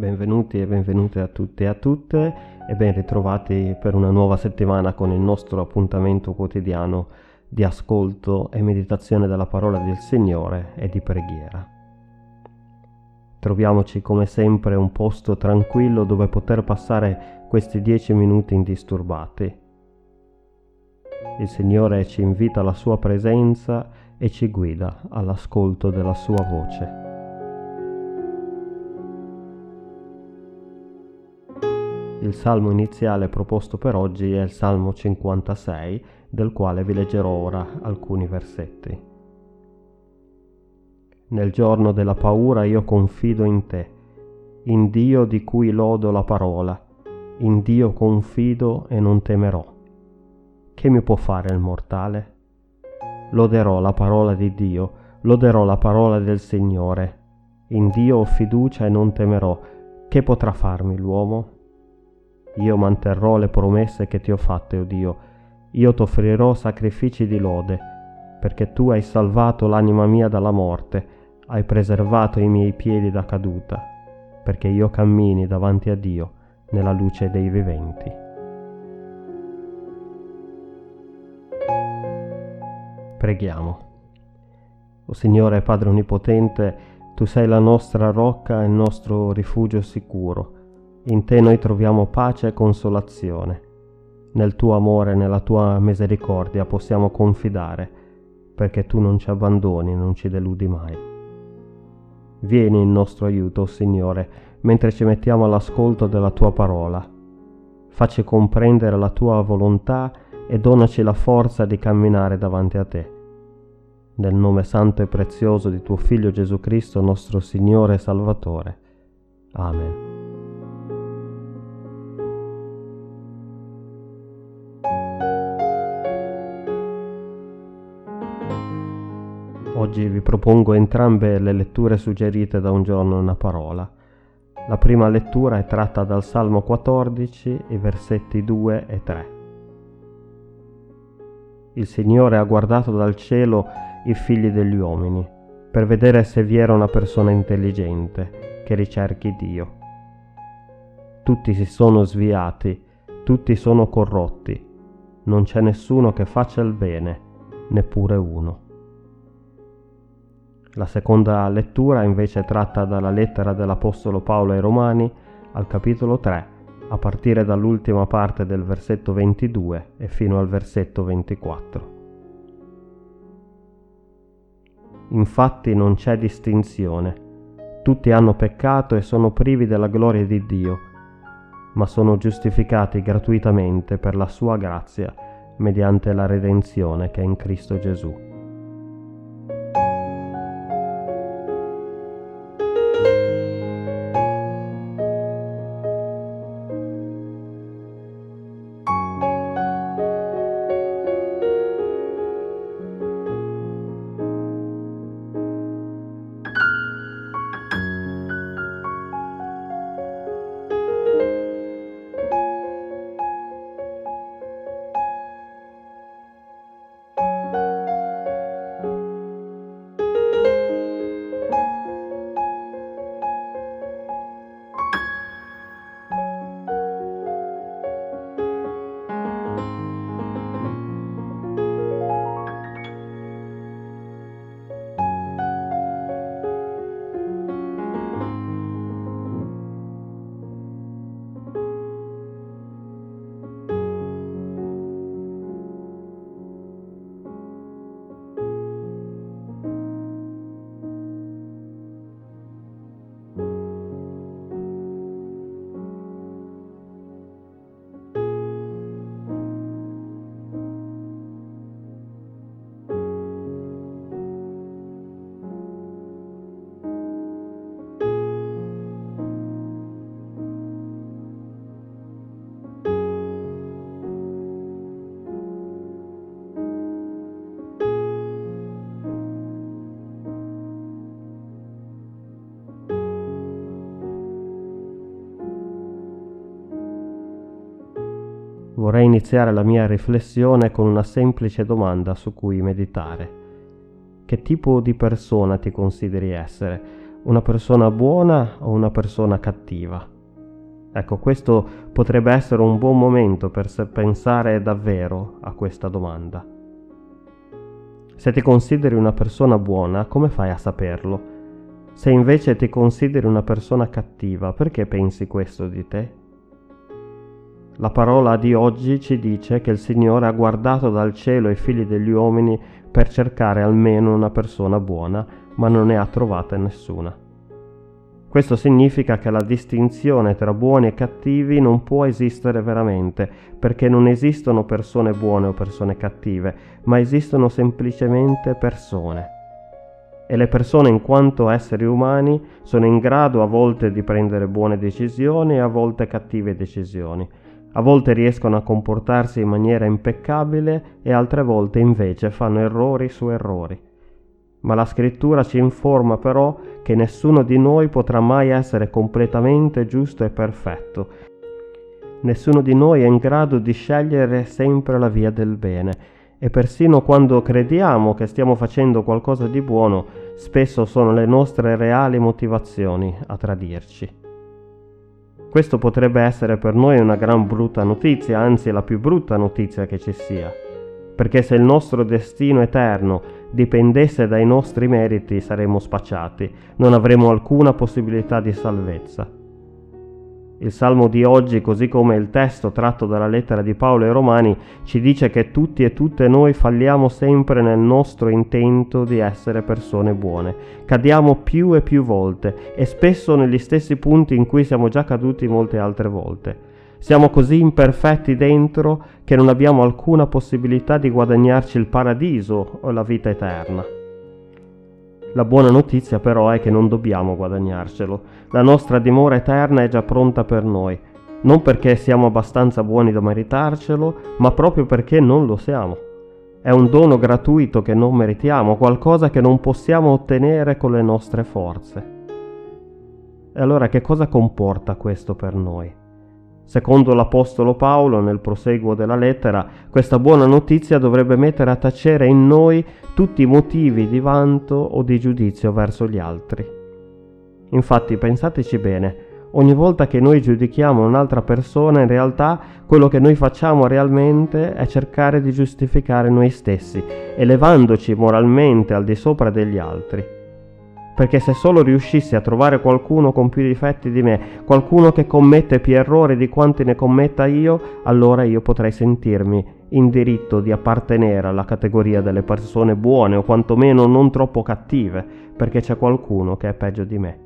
Benvenuti e benvenute a tutti e a tutte e ben ritrovati per una nuova settimana con il nostro appuntamento quotidiano di ascolto e meditazione della parola del Signore e di preghiera. Troviamoci come sempre un posto tranquillo dove poter passare questi dieci minuti indisturbati. Il Signore ci invita alla sua presenza e ci guida all'ascolto della sua voce. Il salmo iniziale proposto per oggi è il Salmo 56, del quale vi leggerò ora alcuni versetti. Nel giorno della paura io confido in te, in Dio di cui lodo la parola, in Dio confido e non temerò. Che mi può fare il mortale? Loderò la parola di Dio, loderò la parola del Signore. In Dio ho fiducia e non temerò. Che potrà farmi l'uomo? Io manterrò le promesse che ti ho fatte, o oh Dio. Io t'offrirò sacrifici di lode, perché tu hai salvato l'anima mia dalla morte, hai preservato i miei piedi da caduta, perché io cammini davanti a Dio nella luce dei viventi. Preghiamo. O Signore Padre Onnipotente, tu sei la nostra rocca e il nostro rifugio sicuro in te noi troviamo pace e consolazione. Nel tuo amore e nella tua misericordia possiamo confidare, perché tu non ci abbandoni, non ci deludi mai. Vieni in nostro aiuto, Signore, mentre ci mettiamo all'ascolto della tua parola. Facci comprendere la tua volontà e donaci la forza di camminare davanti a te. Nel nome santo e prezioso di tuo Figlio Gesù Cristo, nostro Signore e Salvatore. Amen. Oggi vi propongo entrambe le letture suggerite da un giorno una parola. La prima lettura è tratta dal Salmo 14, i versetti 2 e 3. Il Signore ha guardato dal cielo i figli degli uomini per vedere se vi era una persona intelligente che ricerchi Dio. Tutti si sono sviati, tutti sono corrotti, non c'è nessuno che faccia il bene, neppure uno. La seconda lettura invece è tratta dalla lettera dell'Apostolo Paolo ai Romani al capitolo 3, a partire dall'ultima parte del versetto 22 e fino al versetto 24. Infatti non c'è distinzione, tutti hanno peccato e sono privi della gloria di Dio, ma sono giustificati gratuitamente per la sua grazia mediante la redenzione che è in Cristo Gesù. Vorrei iniziare la mia riflessione con una semplice domanda su cui meditare. Che tipo di persona ti consideri essere? una persona buona o una persona cattiva? Ecco, questo potrebbe essere un buon momento per pensare davvero a questa domanda. Se ti consideri una persona buona, come fai a saperlo? Se invece ti consideri una persona cattiva, perché pensi questo di te? La parola di oggi ci dice che il Signore ha guardato dal cielo i figli degli uomini per cercare almeno una persona buona, ma non ne ha trovata nessuna. Questo significa che la distinzione tra buoni e cattivi non può esistere veramente, perché non esistono persone buone o persone cattive, ma esistono semplicemente persone. E le persone in quanto esseri umani sono in grado a volte di prendere buone decisioni e a volte cattive decisioni. A volte riescono a comportarsi in maniera impeccabile e altre volte invece fanno errori su errori ma la scrittura ci informa però che nessuno di noi potrà mai essere completamente giusto e perfetto. Nessuno di noi è in grado di scegliere sempre la via del bene e persino quando crediamo che stiamo facendo qualcosa di buono, spesso sono le nostre reali motivazioni a tradirci. Questo potrebbe essere per noi una gran brutta notizia, anzi la più brutta notizia che ci sia, perché se il nostro destino eterno dipendesse dai nostri meriti saremmo spacciati, non avremmo alcuna possibilità di salvezza. Il salmo di oggi, così come il testo tratto dalla lettera di Paolo ai Romani, ci dice che tutti e tutte noi falliamo sempre nel nostro intento di essere persone buone. Cadiamo più e più volte e spesso negli stessi punti in cui siamo già caduti molte altre volte. Siamo così imperfetti dentro che non abbiamo alcuna possibilità di guadagnarci il paradiso o la vita eterna. La buona notizia però è che non dobbiamo guadagnarcelo. La nostra dimora eterna è già pronta per noi, non perché siamo abbastanza buoni da meritarcelo, ma proprio perché non lo siamo. È un dono gratuito che non meritiamo, qualcosa che non possiamo ottenere con le nostre forze. E allora che cosa comporta questo per noi? Secondo l'Apostolo Paolo, nel proseguo della lettera, questa buona notizia dovrebbe mettere a tacere in noi tutti i motivi di vanto o di giudizio verso gli altri. Infatti, pensateci bene, ogni volta che noi giudichiamo un'altra persona, in realtà quello che noi facciamo realmente è cercare di giustificare noi stessi, elevandoci moralmente al di sopra degli altri perché se solo riuscissi a trovare qualcuno con più difetti di me, qualcuno che commette più errori di quanti ne commetta io, allora io potrei sentirmi in diritto di appartenere alla categoria delle persone buone o quantomeno non troppo cattive, perché c'è qualcuno che è peggio di me.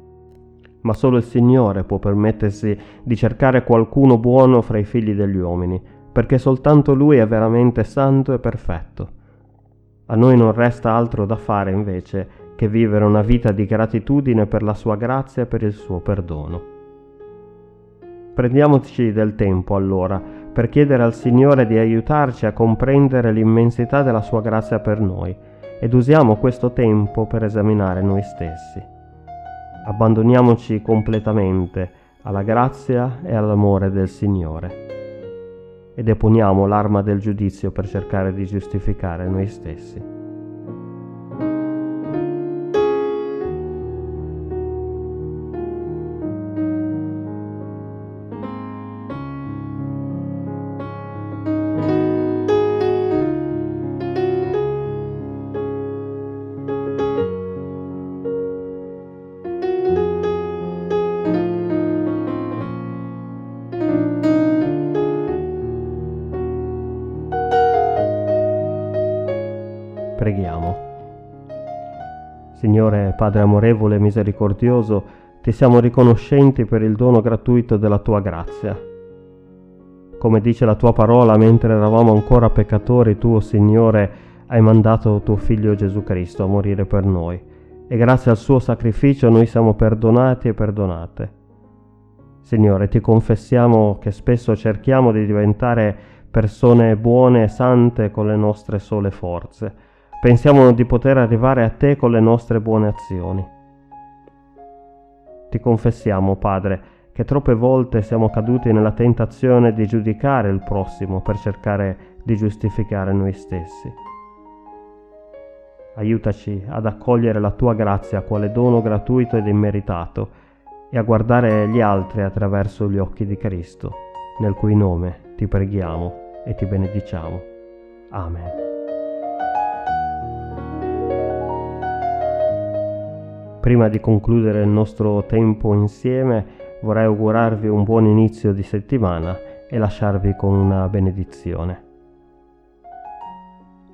Ma solo il Signore può permettersi di cercare qualcuno buono fra i figli degli uomini, perché soltanto Lui è veramente santo e perfetto. A noi non resta altro da fare invece che vivere una vita di gratitudine per la sua grazia e per il suo perdono. Prendiamoci del tempo allora per chiedere al Signore di aiutarci a comprendere l'immensità della sua grazia per noi ed usiamo questo tempo per esaminare noi stessi. Abbandoniamoci completamente alla grazia e all'amore del Signore e deponiamo l'arma del giudizio per cercare di giustificare noi stessi. Padre amorevole e misericordioso, ti siamo riconoscenti per il dono gratuito della tua grazia. Come dice la tua parola, mentre eravamo ancora peccatori, tu, Signore, hai mandato tuo Figlio Gesù Cristo a morire per noi e grazie al suo sacrificio noi siamo perdonati e perdonate. Signore, ti confessiamo che spesso cerchiamo di diventare persone buone e sante con le nostre sole forze Pensiamo di poter arrivare a te con le nostre buone azioni. Ti confessiamo, Padre, che troppe volte siamo caduti nella tentazione di giudicare il prossimo per cercare di giustificare noi stessi. Aiutaci ad accogliere la tua grazia quale dono gratuito ed immeritato e a guardare gli altri attraverso gli occhi di Cristo, nel cui nome ti preghiamo e ti benediciamo. Amen. Prima di concludere il nostro tempo insieme vorrei augurarvi un buon inizio di settimana e lasciarvi con una benedizione.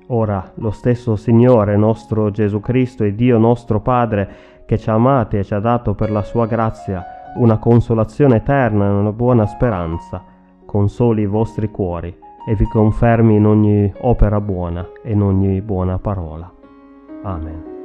Ora lo stesso Signore nostro Gesù Cristo e Dio nostro Padre, che ci ha amati e ci ha dato per la sua grazia una consolazione eterna e una buona speranza, consoli i vostri cuori e vi confermi in ogni opera buona e in ogni buona parola. Amen.